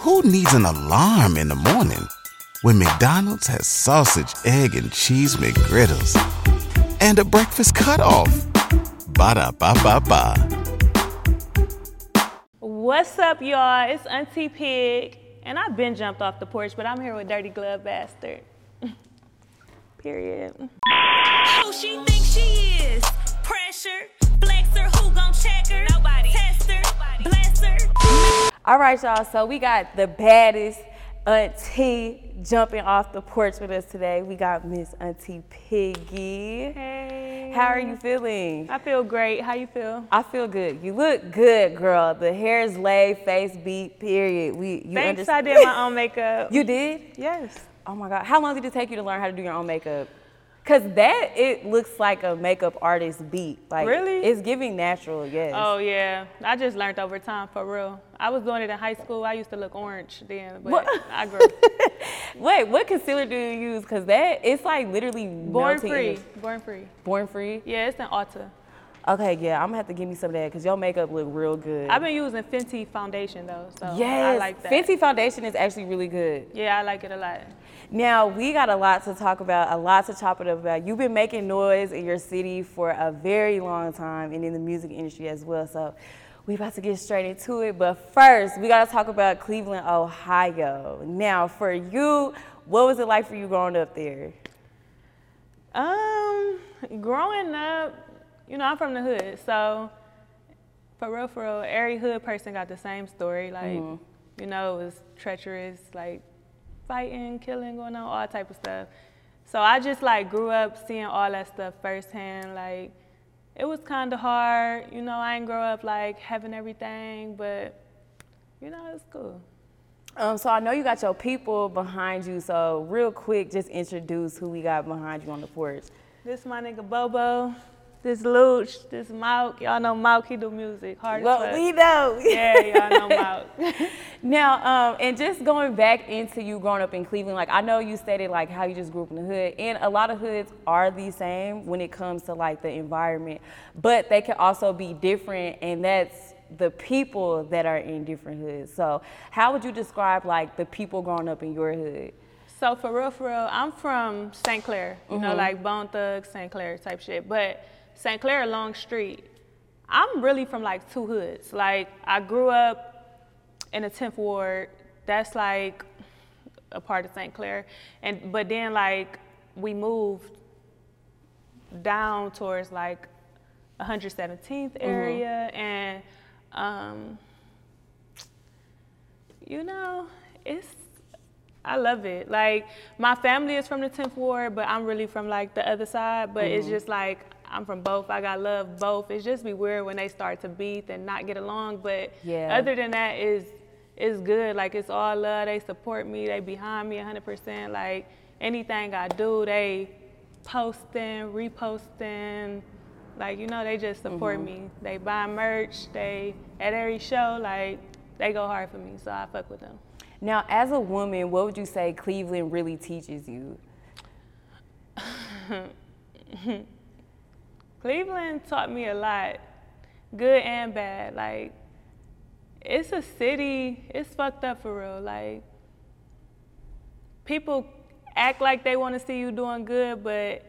Who needs an alarm in the morning when McDonald's has sausage, egg, and cheese McGriddles and a breakfast cutoff? Ba da ba ba ba. What's up, y'all? It's Auntie Pig, and I've been jumped off the porch, but I'm here with Dirty Glove Bastard. Period. Who she thinks she is? Pressure, flexer, who gon' check her? Nobody. Tester, bless her. All right, y'all. So we got the baddest auntie jumping off the porch with us today. We got Miss Auntie Piggy. Hey. How are you feeling? I feel great. How you feel? I feel good. You look good, girl. The hair is laid, face beat. Period. We you Thanks. understand- I did my own makeup. You did? yes. Oh my God. How long did it take you to learn how to do your own makeup? Cause that it looks like a makeup artist beat. Like Really? it's giving natural, yes. Oh yeah. I just learned over time for real. I was doing it in high school. I used to look orange then, but What? I grew. Wait, what concealer do you use? Cause that it's like literally Born free. the- Born free. Born free. Yeah, it's an Ulta. Okay, yeah, I'm gonna have to give me some of that because your makeup look real good. I've been using Fenty foundation though, so yes, I like that. Fenty foundation is actually really good. Yeah, I like it a lot. Now we got a lot to talk about, a lot to chop it up about. You've been making noise in your city for a very long time, and in the music industry as well. So we about to get straight into it. But first, we gotta talk about Cleveland, Ohio. Now, for you, what was it like for you growing up there? Um, growing up, you know, I'm from the hood, so for real, for real, every hood person got the same story. Like, you know, it was treacherous, like fighting, killing, going on, all type of stuff. So I just like grew up seeing all that stuff firsthand. Like, it was kind of hard. You know, I didn't grow up like having everything, but you know, it's cool. Um, so I know you got your people behind you. So real quick, just introduce who we got behind you on the porch. This my nigga Bobo. This Luch, this Mauk. Y'all know Mauk, he do music. Hard as Well, fuck. we know. Yeah, y'all know Mauk. Now, um, and just going back into you growing up in Cleveland, like I know you stated like how you just grew up in the hood, and a lot of hoods are the same when it comes to like the environment, but they can also be different, and that's the people that are in different hoods. So, how would you describe like the people growing up in your hood? So for real, for real, I'm from St. Clair, you know, like Bone Thugs, St. Clair type shit. But St. Clair, Long Street, I'm really from like two hoods. Like I grew up in the 10th Ward. That's like a part of St. Clair, and but then like we moved down towards like 117th area, and um, you know, it's I love it. Like my family is from the 10th ward, but I'm really from like the other side. But it's just like I'm from both. I got love both. It's just be weird when they start to beef and not get along. But Yeah. other than that, is it's good. Like it's all love. They support me. They behind me 100%. Like anything I do, they posting, reposting. Like you know, they just support mm-hmm. me. They buy merch. They at every show, like they go hard for me. So I fuck with them. Now, as a woman, what would you say Cleveland really teaches you? Cleveland taught me a lot, good and bad. Like, it's a city, it's fucked up for real. Like, people act like they want to see you doing good, but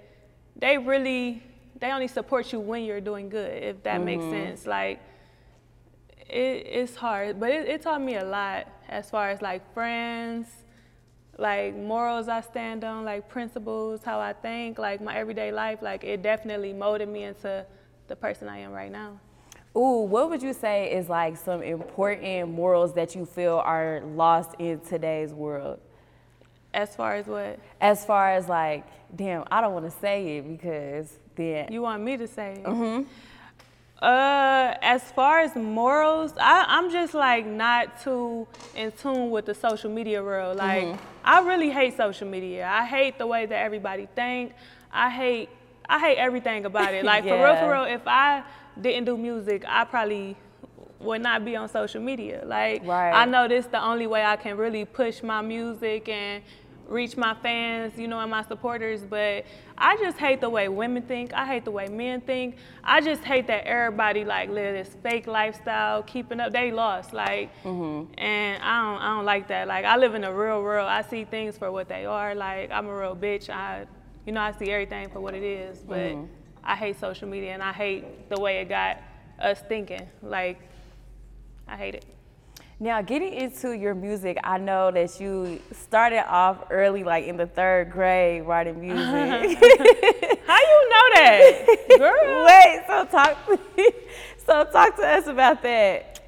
they really, they only support you when you're doing good, if that makes mm-hmm. sense. Like, it, it's hard, but it, it taught me a lot as far as like friends, like morals I stand on, like principles, how I think, like my everyday life. Like it definitely molded me into the person I am right now. Ooh, what would you say is like some important morals that you feel are lost in today's world? As far as what As far as like, damn, I don't want to say it because then. you want me to say? Mm-hmm. Uh, as far as morals, I, I'm just like not too in tune with the social media world. Like, I really hate social media. I hate the way that everybody think. I hate, I hate everything about it. Like for real, for real. If I didn't do music, I probably would not be on social media. Like, Right. I know this the only way I can really push my music and reach my fans, you know, and my supporters, but I just hate the way women think. I hate the way men think. I just hate that everybody like live this fake lifestyle, keeping up. They lost, like, Mm-hmm. and I don't, I don't like that. Like, I live in a real world. I see things for what they are. Like, I'm a real bitch. I, you know, I see everything for what it is. But Mm-hmm. I hate social media, and I hate the way it got us thinking. Like, I hate it. Now, getting into your music, I know that you started off early, like in the third grade, writing music. How you know that, girl? Wait, so talk, so talk to us about that.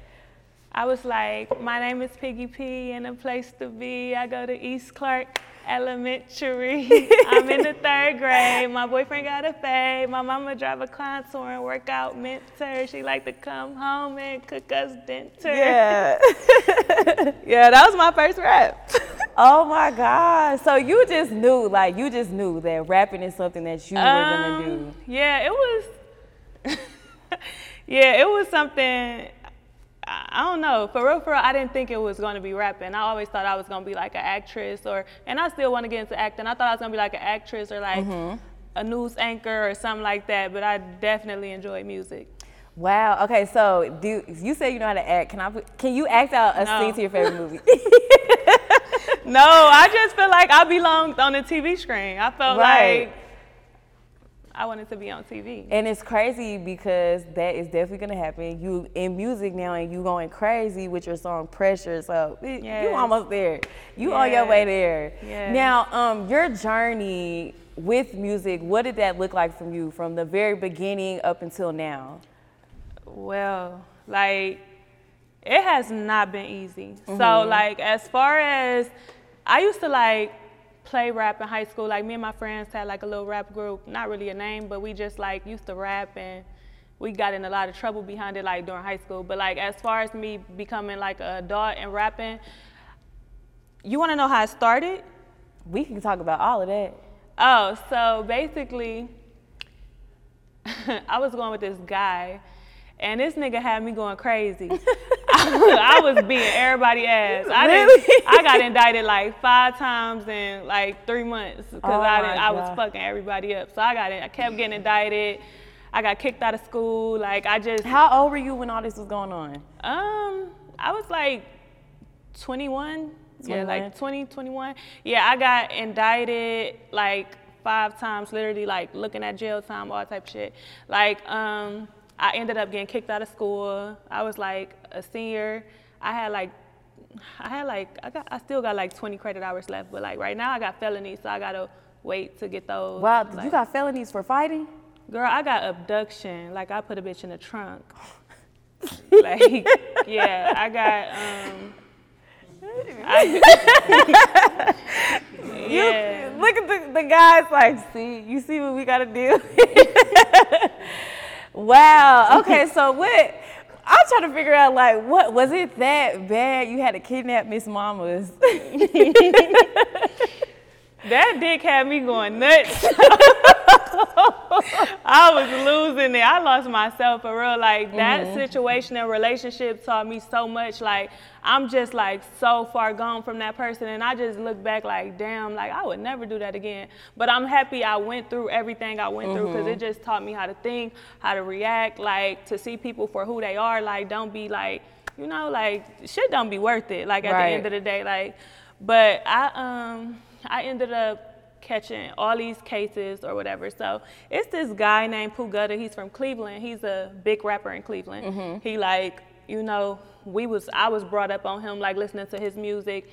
I was like, my name is Piggy P, and a place to be. I go to East Clark Elementary. I'm in the third grade. My boyfriend got a fade. My mama drive a contour and workout mentor. She like to come home and cook us dinner. Yeah. yeah, that was my first rap. oh my God. So you just knew, like, you just knew that rapping is something that you were gonna do. Um, Yeah, it was. yeah, it was something. I don't know. For real, for real, I didn't think it was going to be rapping. I always thought I was going to be like an actress, or and I still want to get into acting. I thought I was going to be like an actress or like mm-hmm. a news anchor or something like that. But I definitely enjoy music. Wow. Okay. So, do you say you know how to act? Can I? Put, can you act out a No. scene to your favorite movie? No, I just feel like I belonged on the TV screen. I felt Right. like I wanted to be on TV. and it's crazy because that is definitely gonna happen. You in music now, and you going crazy with your song "Pressure." So y- you almost there. You on your way there. Yes. Now, um, your journey with music. What did that look like from you from the very beginning up until now? Well, like it has not been easy. So like as far as I used to like play rap in high school, like me and my friends had like a little rap group, not really a name, but we just like used to rap and we got in a lot of trouble behind it like during high school. But like as far as me becoming like an adult and rapping, you wanna know how it started? We can talk about all of that. Oh, so basically, I was going with this guy, and this nigga had me going crazy. I was beating everybody ass. I Really? didn't. I got indicted like five times in like three months because Oh I didn't. I was fucking everybody up. So I got it. I kept getting indicted. I got kicked out of school. Like I just. How old were you when all this was going on? Um, I was like 21. Yeah, like 20, 21. Yeah, I got indicted like five times, literally like looking at jail time, all type of shit. Like, um, I ended up getting kicked out of school. I was like a senior. I had like, I had like, I got, I still got like 20 credit hours left, but like right now I got felonies, so I gotta wait to get those. Wow, you got felonies for fighting? Girl, I got abduction. Like I put a bitch in the trunk. like, yeah, I got um. I, yeah. Look at the, the guys like, see, you see what we gotta do? wow. Okay, so what I'm trying to figure out like what was it that bad you had to kidnap Miss Mamas? That dick had me going nuts. I was losing it. I lost myself for real. Like that situation and relationship taught me so much. Like I'm just like so far gone from that person, and I just look back like, damn, like I would never do that again. But I'm happy I went through everything I went through because it just taught me how to think, how to react, like to see people for who they are. Like don't be like, you know, like shit don't be worth it. Like at Right. the end of the day, like. But I um I ended up catching all these cases or whatever. So it's this guy named Pooh Gutta. He's from Cleveland. He's a big rapper in Cleveland. Mm-hmm. He like, you know, we was I was brought up on him like listening to his music.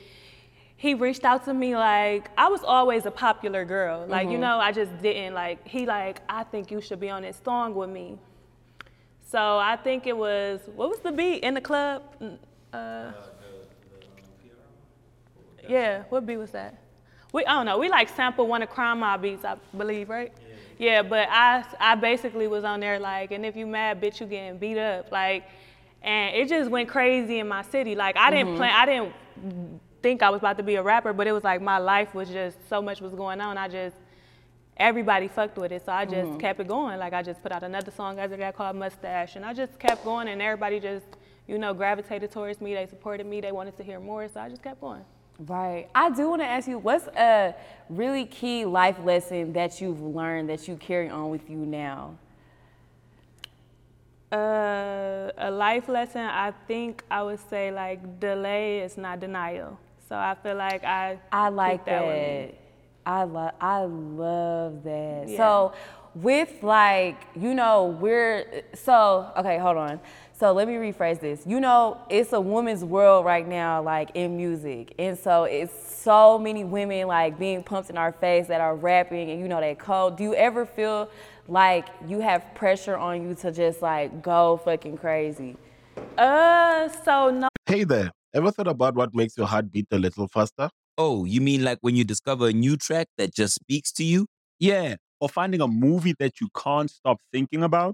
He reached out to me like I was always a popular girl. Like, you mm-hmm. know, I just didn't like he like, I think you should be on this song with me. So I think it was what was the beat in the club? Uh, yeah, what beat was that? We I don't know. We like sampled one of Crime Mob beats, I believe, right? Yeah, but I I basically was on there like, and if you mad, bitch, you getting beat up, like, and it just went crazy in my city. Like I didn't mm-hmm. plan, I didn't think I was about to be a rapper, but it was like my life was just so much was going on. I just everybody fucked with it, so I just mm-hmm. kept it going. Like I just put out another song after that called Mustache, and I just kept going, and everybody just you know gravitated towards me. They supported me. They wanted to hear more, so I just kept going. Right. I do want to ask you, what's a really key life lesson that you've learned that you carry on with you now? Uh, a life lesson, I think I would say like delay is not denial. So I feel like I I like that. me. I love I love that. Yeah. So with like, you know, we're so okay, hold on. So let me rephrase this. You know, it's a woman's world right now, like in music. And so it's so many women like being pumped in our face that are rapping and you know that code. Do you ever feel like you have pressure on you to just like go fucking crazy? Uh, so no, Hey there, ever thought about what makes your heart beat a little faster? Oh, you mean like when you discover a new track that just speaks to you? Yeah, or finding a movie that you can't stop thinking about.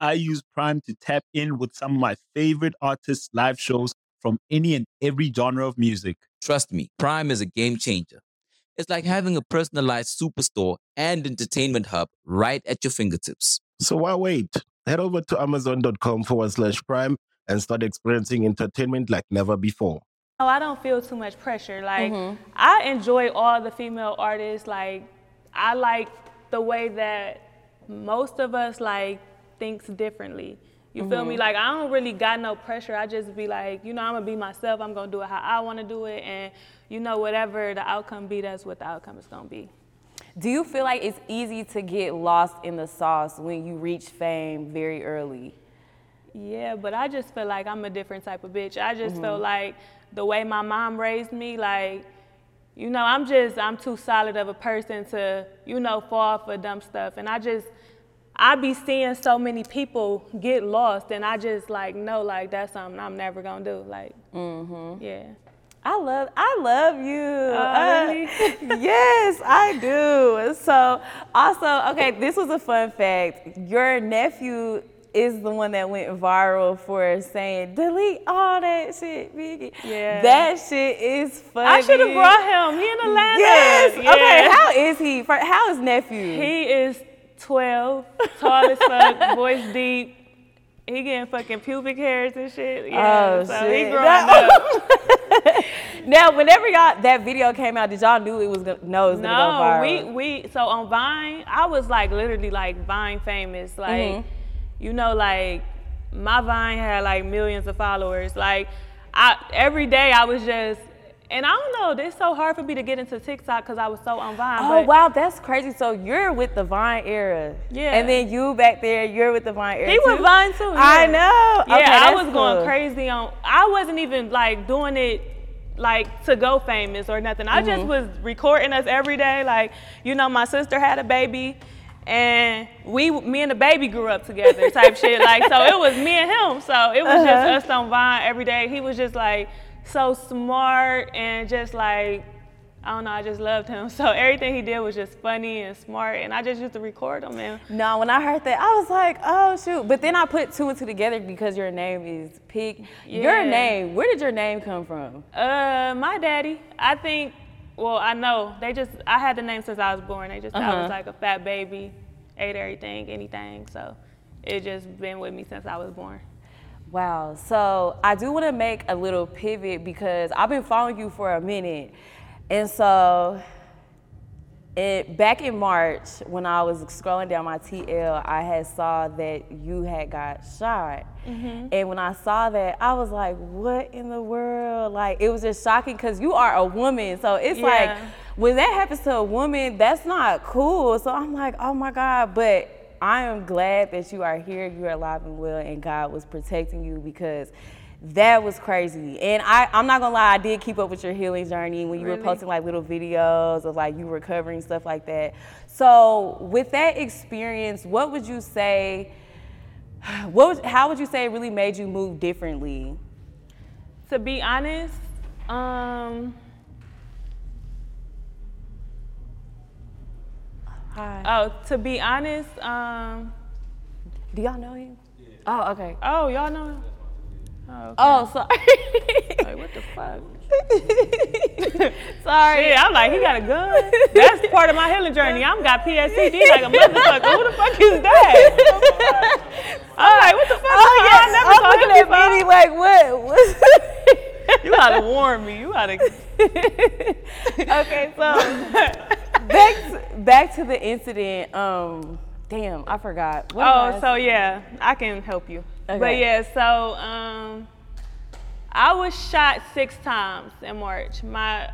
I use Prime to tap in with some of my favorite artists' live shows from any and every genre of music. Trust me, Prime is a game changer. It's like having a personalized superstore and entertainment hub right at your fingertips. So why wait? Head over to amazon.com forward slash prime and start experiencing entertainment like never before. No, I don't feel too much pressure. Like mm-hmm. I enjoy all the female artists. Like I like the way that most of us like thinks differently. You feel me? Mm-hmm. Like I don't really got no pressure. I just be like, you know, I'm gonna be myself. I'm gonna do it how I want to do it, and you know, whatever the outcome be, that's what the outcome is gonna be. Do you feel like it's easy to get lost in the sauce when you reach fame very early? Yeah, but I just feel like I'm a different type of bitch. I just feel mm-hmm. like the way my mom raised me, like, you know, I'm just, I'm too solid of a person to, you know, fall for dumb stuff. And I just, I be seeing so many people get lost, and I just like know, like, that's something I'm never gonna do. Like, mm-hmm. yeah. I love I love you. Oh, uh, really? yes, I do. So also, okay, this was a fun fact. Your nephew is the one that went viral for saying delete all that shit, Piggy. Yeah. That shit is funny. I should have brought him. He in Atlanta. Yes. Yeah. Okay. How is he? How is nephew? He is 12, tall as fuck, voice deep. He getting fucking pubic hairs and shit. Yeah, Oh, so shit. he growing That- up. now, whenever y'all that video came out, did y'all knew it was gonna know it was gonna go No, we we so on Vine, I was like literally like Vine famous. Like, Mm-hmm. you know, like my Vine had like millions of followers. Like, I every day I was just, and I don't know, it's so hard for me to get into TikTok because I was so on Vine. Oh but wow, that's crazy. So you're with the Vine era. Yeah. And then you back there, you're with the Vine era. He was Vine too. I know. Yeah, Okay, I was going crazy on. I wasn't even like doing it like to go famous or nothing. I just Mm-hmm. was recording us every day. Like, you know, my sister had a baby. And we, me and the baby grew up together, type shit. Like, so it was me and him. So it was Uh-huh. just us on Vine every day. He was just like so smart and just like I don't know. I just loved him. So everything he did was just funny and smart. And I just used to record him. And No, when I heard that, I was like, oh shoot. But then I put two and two together because your name is Pig. Your name, where did your name come from? Uh, my daddy. I think. Well, I know they just. I had the name since I was born. They just thought I Uh-huh. was like a fat baby, ate everything, anything. So, it just been with me since I was born. Wow. So I do want to make a little pivot because I've been following you for a minute. And so it, back in March, when I was scrolling down my TL, I had saw that you had got shot. Mm-hmm. And when I saw that, I was like, what in the world? Like, it was just shocking because you are a woman. So it's like, when that happens to a woman, that's not cool. So I'm like, oh my God. But I am glad that you are here, you are alive and well, and God was protecting you because that was crazy. And I, I'm not gonna lie, I did keep up with your healing journey when you were posting like little videos of like you recovering, stuff like that. So with that experience, what would you say, what was, how would you say it really made you move differently? To be honest, um, Hi. Oh, to be honest, um, Do y'all know him? Oh, okay. oh, y'all know him? Oh, Oh, sorry. like, what the fuck? sorry. Yeah, I'm like, he got a gun? That's part of my healing journey. I'm got PTSD like a motherfucker. Who the fuck is that? I'm like, what the fuck? Oh, yeah. I never I'm looking at Minnie like, what? What's You gotta warn me. You gotta. okay, so back to, back to the incident. Um, damn, I forgot. What Oh, so yeah, I can help you. Okay. But yeah, so um, I was shot six times in March. My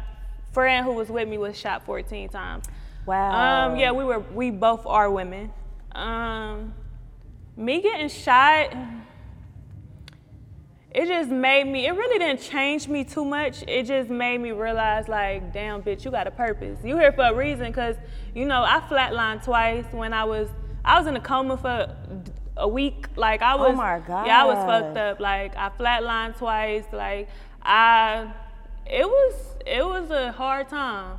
friend who was with me was shot 14 times. Wow. Um, yeah, we were we both are women. Um, me getting shot, it just made me. It really didn't change me too much. It just made me realize, like, damn, bitch, you got a purpose. You here for a reason, cause you know I flatlined twice when I was I was in a coma for a week. Like I oh was. Oh my God. Yeah, I was fucked up. Like I flatlined twice. Like I, it was it was a hard time.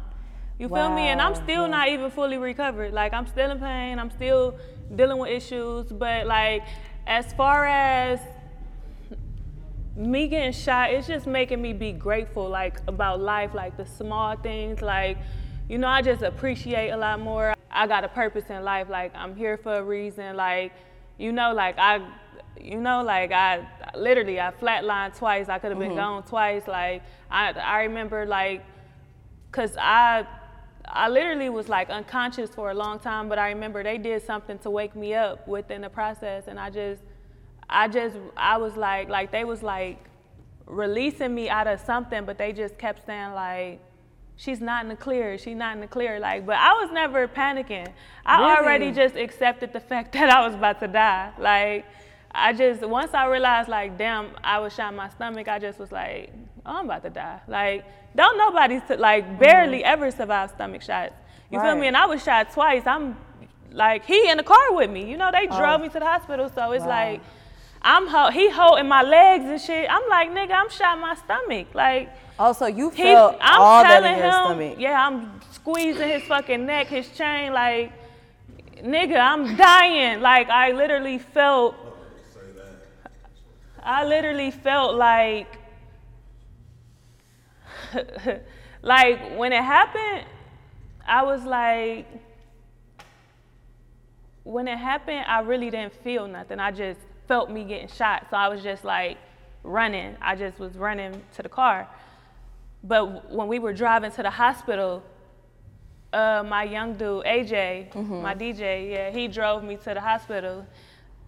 You feel me? And I'm still yeah. not even fully recovered. Like I'm still in pain. I'm still dealing with issues. But like as far as me getting shot, it's just making me be grateful, like about life, like the small things. Like, you know, I just appreciate a lot more. I got a purpose in life. Like I'm here for a reason. Like, you know, like I, you know, like I literally I flatlined twice. I could have been mm-hmm. gone twice. Like I, I remember like, cause I. I literally was like unconscious for a long time, but I remember they did something to wake me up within the process, and I just, I just, I was like, like they was like releasing me out of something, but they just kept saying like, she's not in the clear, she's not in the clear. Like, but I was never panicking. I Really? already just accepted the fact that I was about to die. Like, I just once I realized like, damn, I was shot in my stomach. I just was like, oh, I'm about to die. Like, don't nobody like mm-hmm. barely ever survive stomach shots. You feel me? And I was shot twice. I'm like he in the car with me. You know, they drove oh. me to the hospital. So it's Wow. like I'm ho- he holding my legs and shit. I'm like, nigga, I'm shot in my stomach. Like also you he, felt I'm all that telling in your him, stomach. yeah, I'm squeezing his fucking neck, his chain, like, nigga, I'm dying. Like I literally felt, I literally felt like, like when it happened, I was like, when it happened, I really didn't feel nothing. I just felt me getting shot. So I was just like running. I just was running to the car. But when we were driving to the hospital, uh, my young dude, AJ, my DJ, yeah, he drove me to the hospital.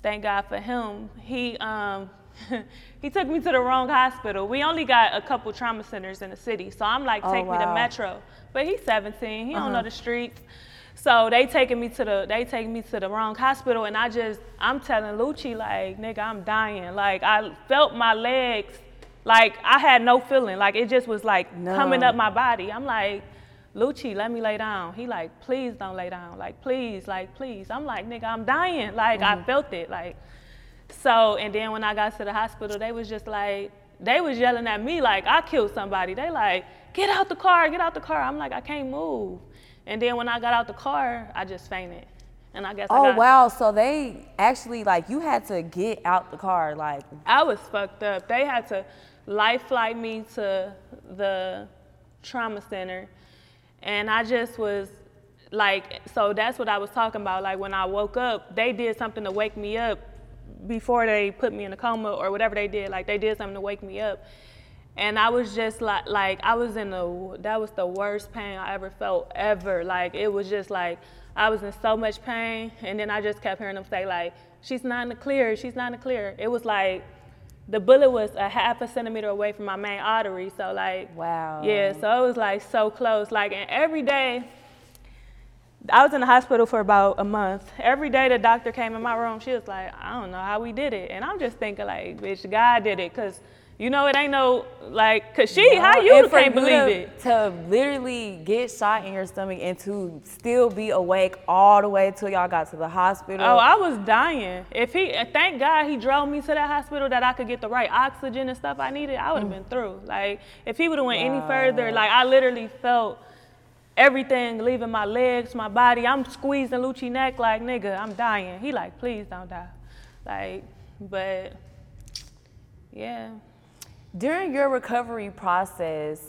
Thank God for him. He um, he took me to the wrong hospital. We only got a couple trauma centers in the city, so I'm like, Oh, take me to. Metro. But he's 17. He don't know the streets. So they taking me to the they take me to the wrong hospital, and I just I'm telling Lucci like, nigga, I'm dying. Like I felt my legs, like I had no feeling. Like it just was like coming up my body. I'm like, Lucci, let me lay down. He like, please don't lay down. Like please, like please. I'm like, nigga, I'm dying. Like I mm-hmm. felt it. Like so, and then when I got to the hospital, they was just like, they was yelling at me like I killed somebody. They like, get out the car, get out the car. I'm like, I can't move. And then when I got out the car, I just fainted. And I guess I Oh got, wow, so they actually like you had to get out the car like I was fucked up. They had to life flight me to the trauma center. And I just was like, so that's what I was talking about. Like when I woke up, they did something to wake me up before they put me in a coma or whatever they did. Like they did something to wake me up. And I was just like, like I was in the, that was the worst pain I ever felt ever. Like it was just like, I was in so much pain. And then I just kept hearing them say like, she's not in the clear, she's not in the clear. It was like, the bullet was a half a centimeter away from my main artery. So like, Wow. yeah, so it was like so close. Like, and every day, I was in the hospital for about a month. Every day the doctor came in my room, she was like, I don't know how we did it. And I'm just thinking like, bitch, God did it. Cause you know, it ain't no, like, cause she, how you can't believe to, it? To literally get shot in your stomach and to still be awake all the way till y'all got to the hospital. Oh, I was dying. If he, eh, thank God he drove me to that hospital that I could get the right oxygen and stuff I needed, I would have mm. been through. Like, if he would have went any further, like, I literally felt, everything leaving my legs, my body. I'm squeezing Lucci neck like nigga, I'm dying. He like, please don't die. Like, but yeah. During your recovery process,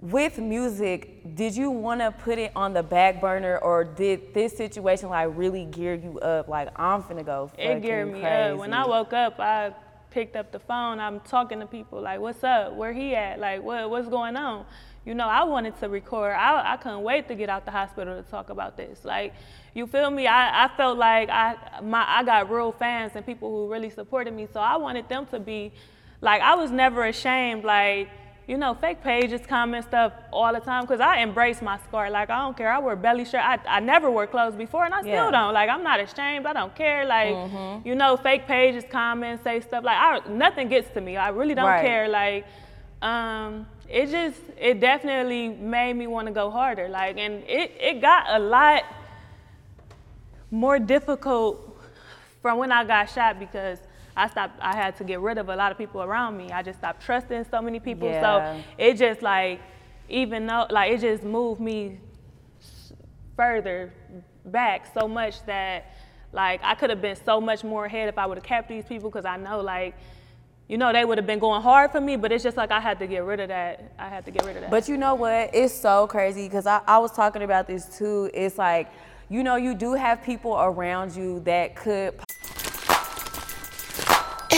with music, did you want to put it on the back burner, or did this situation like really gear you up? Like I'm finna go. It geared me crazy. up. When I woke up, I picked up the phone. I'm talking to people like, "What's up? Where he at? Like, what what's going on?" You know, I wanted to record. I, I couldn't wait to get out the hospital to talk about this. Like, you feel me? I, I felt like I my I got real fans and people who really supported me. So I wanted them to be like I was never ashamed. Like you know, fake pages comment stuff all the time because I embrace my scar. Like, I don't care. I wear belly shirt. I, I never wore clothes before and I still Yeah. don't. Like, I'm not ashamed. I don't care. Like, Mm-hmm. you know, fake pages comment, say stuff. Like, I, nothing gets to me. I really don't Right. care. Like, um, it just, it definitely made me want to go harder. Like, and it, it got a lot more difficult from when I got shot because I stopped, I had to get rid of a lot of people around me. I just stopped trusting so many people. Yeah. So it just like, even though, like, it just moved me further back so much that, like, I could have been so much more ahead if I would have kept these people because I know, like, you know, they would have been going hard for me, but it's just like I had to get rid of that. I had to get rid of that. But you know what? It's so crazy because I, I was talking about this too. It's like, you know, you do have people around you that could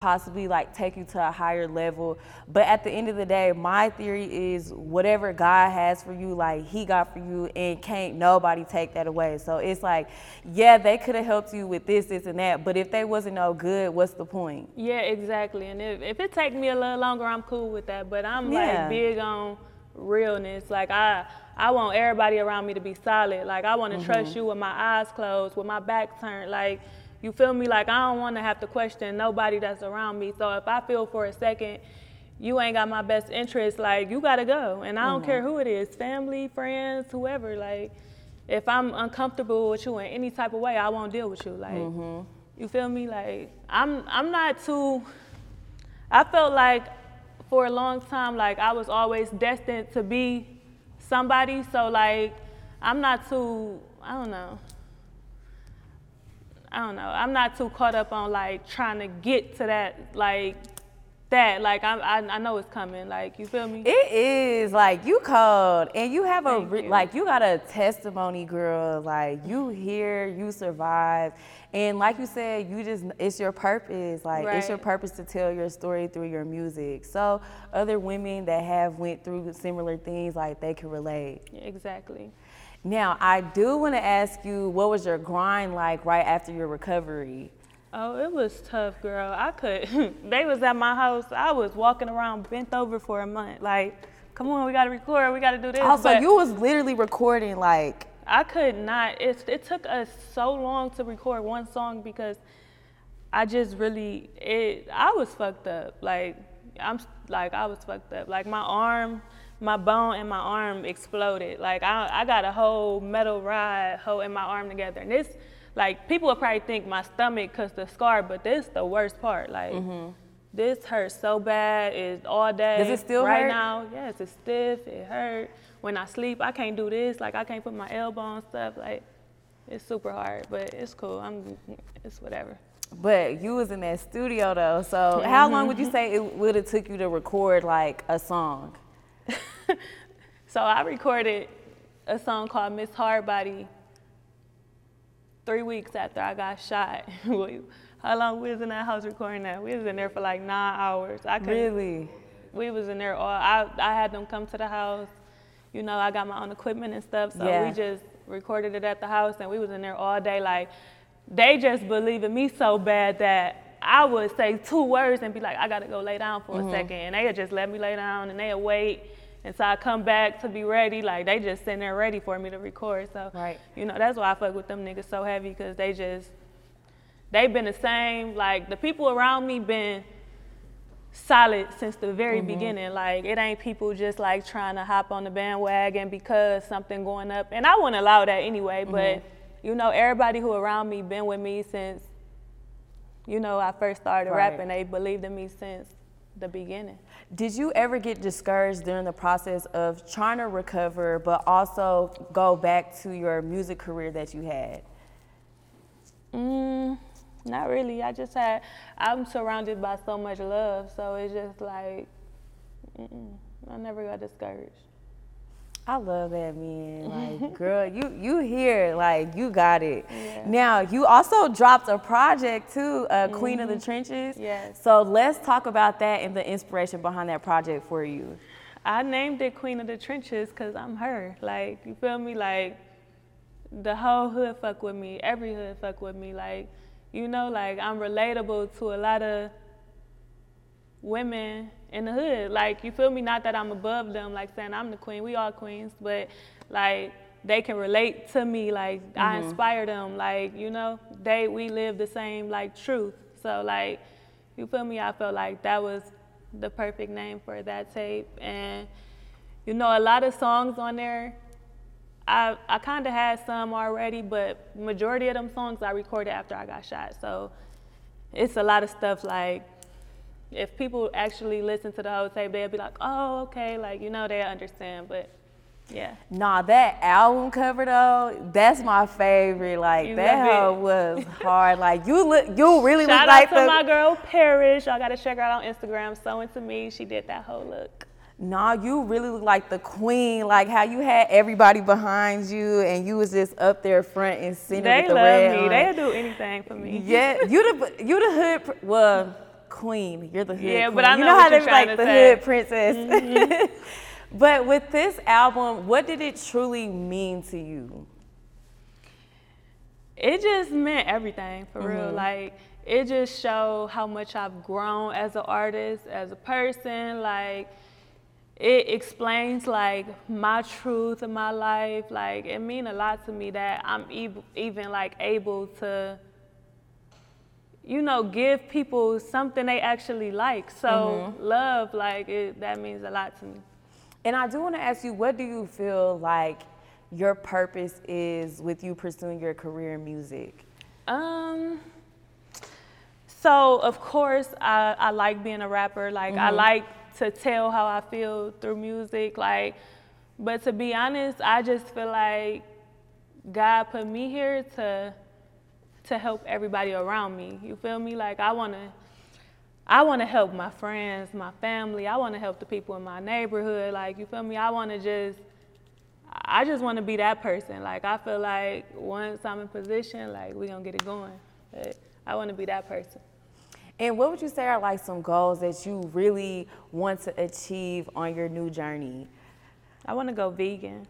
Possibly like take you to a higher level. But at the end of the day, my theory is whatever God has for you, like He got for you, and can't nobody take that away. So it's like, yeah, they could have helped you with this, this, and that. But if they wasn't no good, what's the point? Yeah, exactly. And if, if it take me a little longer, I'm cool with that. But I'm Yeah. like big on realness. Like I I want everybody around me to be solid. Like I want to mm-hmm. trust you with my eyes closed, with my back turned. Like you feel me? Like I don't want to have to question nobody that's around me. So if I feel for a second you ain't got my best interest, like you gotta go. And I don't care mm-hmm. who it is, family, friends, whoever. Like if I'm uncomfortable with you in any type of way, I won't deal with you. Like mm-hmm. you feel me? Like I'm I'm not too I felt like for a long time, like I was always destined to be somebody. So like I'm not too, I don't know. I don't know. I'm not too caught up on like trying to get to that, like that. Like I, I, I know it's coming. Like you feel me? It is like you cold, and you have a re- you. like you got a testimony, girl. Like you here, you survived, and like you said, you just it's your purpose. Like it's your purpose to tell your story through your music. So other women that have went through similar things, like they can relate. Yeah, exactly. Now, I do want to ask you, what was your grind like right after your recovery? Oh, it was tough, girl. I could. they was at my house. I was walking around bent over for a month. Like, come on, we gotta record. We gotta do this. Also, But- you was literally recording like I could not. It, it took us so long to record one song because I just really it. I was fucked up. Like I'm like I was fucked up. Like my arm, my bone and my arm exploded. Like I I got a whole metal rod holding my arm together, and this like people would probably think my stomach cause the scar, but this is the worst part. Like. This hurts so bad. It's all day. Mm-hmm. Does it still right hurt? now? Yes, it's stiff. It hurt. When I sleep, I can't do this. Like I can't put my elbow on stuff. Like it's super hard, but it's cool. I'm. It's whatever. But you was in that studio though, so how long would you say it would have took you to record like a song? So I recorded a song called Miss Hardbody three weeks after I got shot. How long we was in that house recording that? We was in there for like nine hours. I could Really? we was in there all I, I had them come to the house you know i got my own equipment and stuff so Yeah. we just recorded it at the house and we was in there all day like they just believe in me so bad that i would say two words and be like i gotta go lay down for Mm-hmm. a second and they would just let me lay down and they'd wait until i come back to be ready like they just sitting there ready for me to record so Right. you know that's why i fuck with them niggas so heavy because they just they've been the same like the people around me been solid since the very mm-hmm. beginning. Like it ain't people just like trying to hop on the bandwagon because something going up. And I wouldn't allow that anyway. But mm-hmm. you know, everybody who around me been with me since you know I first started Right. rapping. They believed in me since the beginning. Did you ever get discouraged during the process of trying to recover, but also go back to your music career that you had? Mm, not really. I just had. I'm surrounded by so much love, so it's just like I never got discouraged. I love that man. Like, girl, you you here, like you got it. Now you also dropped a project too, uh, Queen of the Trenches. Yes. So let's talk about that and the inspiration behind that project for you. I named it Queen of the Trenches because I'm her. Like, you feel me? Like, the whole hood fuck with me. Every hood fuck with me. Like, you know, like I'm relatable to a lot of women in the hood. Like, you feel me? Not that I'm above them, like saying I'm the queen. We all queens, but like they can relate to me. Like I mm-hmm. inspire them. Like, you know, they we live the same like truth. So like, you feel me? I felt like that was the perfect name for that tape. And you know, a lot of songs on there. I, I kind of had some already, but majority of them songs I recorded after I got shot. So it's a lot of stuff like if people actually listen to the whole tape, they'll be like, oh, okay, like, you know, they'll understand. But yeah. Nah, that album cover though, that's my favorite. Like You that hoe was hard. Like you look, you really Shout look like Shout out to my girl Parrish. Y'all gotta check her out on Instagram. So into me, she did that whole look. Nah, you really look like the queen. Like how you had everybody behind you, and you was just up there front and center They with the love red me. on. They'll do anything for me. Yeah, you the you the hood well queen. You're the hood Yeah, queen. but I you know know how they like the say. hood princess. but with this album, what did it truly mean to you? it just meant everything for Mm-hmm. real. Like it just showed how much I've grown as an artist, as a person. Like it explains like my truth in my life. Like it mean a lot to me that I'm ev- even like able to, you know, give people something they actually like. So Mm-hmm. love, like it, that means a lot to me. And I do want to ask you, what do you feel like your purpose is with you pursuing your career in music? Um. So of course I, I like being a rapper. Like I like to tell how I feel through music. Like, but to be honest, I just feel like God put me here to to help everybody around me. You feel me? Like I wanna I wanna help my friends, my family. I wanna help the people in my neighborhood. Like you feel me? I wanna just I just want to be that person. Like I feel like once I'm in position, like we gonna get it going. But I want to be that person. And what would you say are like some goals that you really want to achieve on your new journey? I want to go vegan.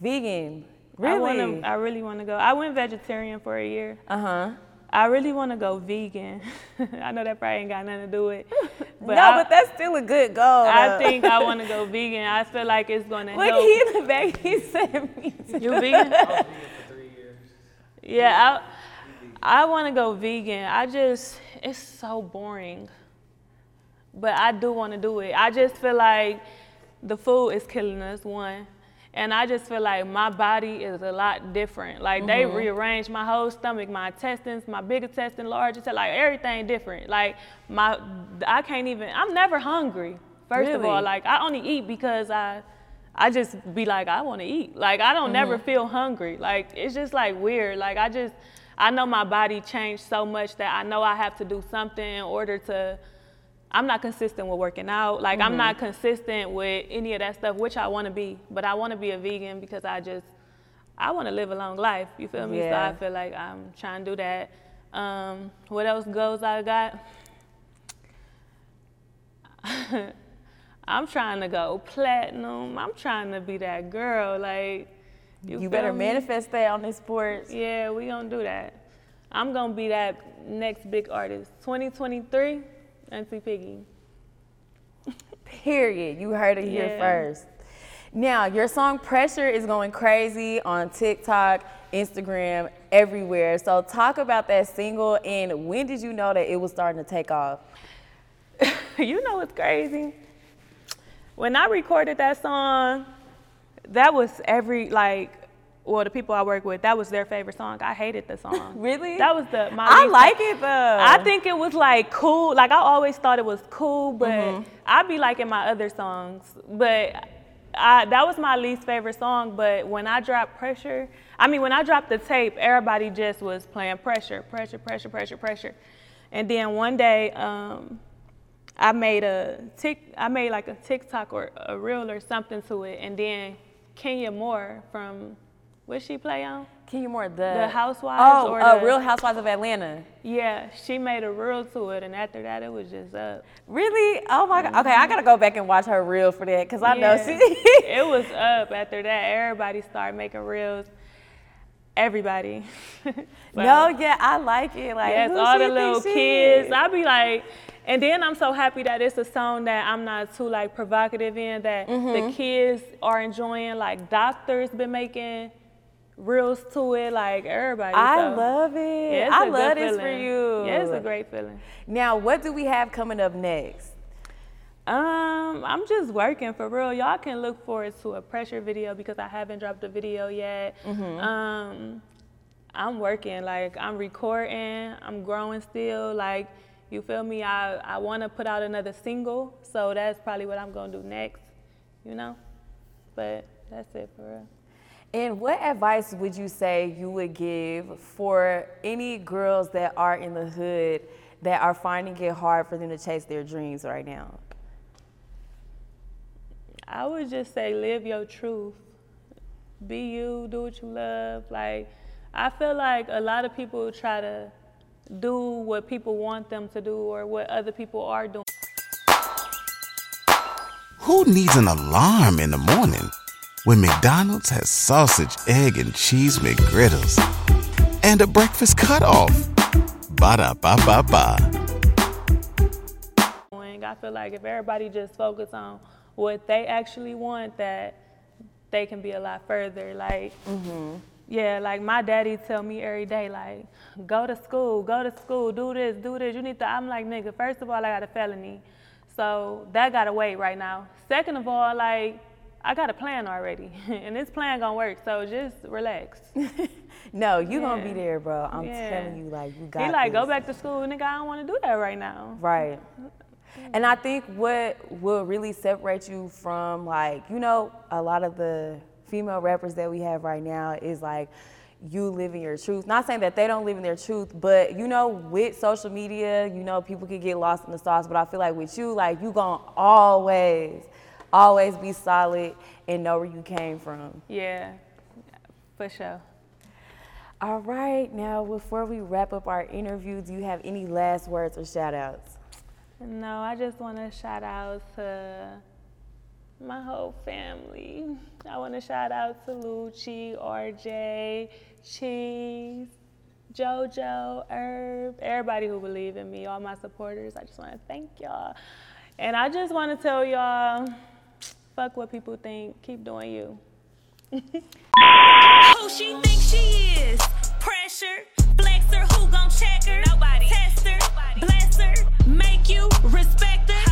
Vegan, really? want to. I really want to go. I went vegetarian for a year. uh huh. I really want to go vegan. I know that probably ain't got nothing to do with. But no, I, but that's still a good goal. I though. think I want to go vegan. I feel like it's gonna Look, help. he in the back. He said me. You vegan? Yeah, I I want to go vegan. I just it's so boring. But I do want to do it. I just feel like the food is killing us one. And I just feel like my body is a lot different. Like they mm-hmm. rearranged my whole stomach, my intestines, my big intestine, large intestine, like everything different. Like my I can't even I'm never hungry. First of all, like I only eat because I I just be like, I want to eat. Like I don't never mm-hmm. feel hungry. Like it's just like weird. Like I just, I know my body changed so much that I know I have to do something in order to. I'm not consistent with working out. Like I'm not consistent with any of that stuff, which I want to be. But I want to be a vegan because I just, I want to live a long life. You feel me? Yeah. So I feel like I'm trying to do that. Um, what else goes I got? I'm trying to go platinum. I'm trying to be that girl. Like, you, You better me? manifest that on this sports. Yeah, we gonna do that. I'm gonna be that next big artist. 2023, Auntie Piggy. Period. You heard it here Yeah. first. Now, your song Pressure is going crazy on TikTok, Instagram, everywhere. So, talk about that single and when did you know that it was starting to take off? you know what's crazy? When I recorded that song, that was every like well the people I work with, that was their favorite song. I hated the song. Really? That was the my I like it though. I think it was like cool. Like I always thought it was cool, but Mm-hmm. I be liking my other songs. But I, that was my least favorite song. But when I dropped pressure, I mean when I dropped the tape, everybody just was playing pressure, pressure, pressure, pressure, pressure. And then one day, um, I made a tick. I made like a TikTok or a reel or something to it, and then Kenya Moore from what she play on? Kenya Moore, the, The Housewives Oh, or uh, the- Real Housewives of Atlanta. Yeah, she made a reel to it, and after that, it was just up. Really? Oh my god. Okay, I gotta go back and watch her reel for that because I know she. it was up after that. Everybody started making reels. Everybody. So, no, yeah, I like it. Like Yes, all the little kids. is? I be like, and then I'm so happy that it's a song that I'm not too like provocative in. That Mm-hmm. the kids are enjoying. Like doctors been making reels to it. Like everybody. I so, love it. yeah, I love this for you. Yeah, it's a great feeling. Now, what do we have coming up next? Um, I'm just working for real. Y'all can look forward to a pressure video because I haven't dropped a video yet. Um, I'm working, like I'm recording, I'm growing still. Like, you feel me? I, I want to put out another single, so that's probably what I'm gonna do next, you know? But that's it for real. And what advice would you say you would give for any girls that are in the hood that are finding it hard for them to chase their dreams right now? I would just say live your truth. Be you, do what you love. Like I feel like a lot of people try to do what people want them to do or what other people are doing. Who needs an alarm in the morning when McDonald's has sausage, egg, and cheese McGriddles and a breakfast cutoff? Ba da ba ba ba. I feel like if everybody just focus on what they actually want, that they can be a lot further. Like, mm-hmm. yeah, like my daddy tell me every day, like, go to school, go to school, do this, do this. You need to. I'm like, nigga. First of all, I got a felony, so that gotta wait right now. Second of all, like, I got a plan already, and this plan gonna work. So just relax. No, you gonna be there, bro. I'm Yeah. telling you, like you got. He like, go back to school, nigga. I don't want to do that right now. Right. Mm-hmm. And I think what will really separate you from like, you know, a lot of the female rappers that we have right now is like you living your truth. Not saying that they don't live in their truth, but you know, with social media, you know, people can get lost in the sauce. But I feel like with you, like you gonna always, always be solid and know where you came from. Yeah, for sure. All right, now before we wrap up our interview, do you have any last words or shout outs? No, I just want to shout out to my whole family. I want to shout out to Lucci, RJ, Cheese, JoJo, Herb, everybody who believe in me, all my supporters. I just want to thank y'all. And I just want to tell y'all, Fuck what people think. Keep doing you. who she she is? Pressure, flexer, who gon' check her? Nobody. Test her, bless her, make you respect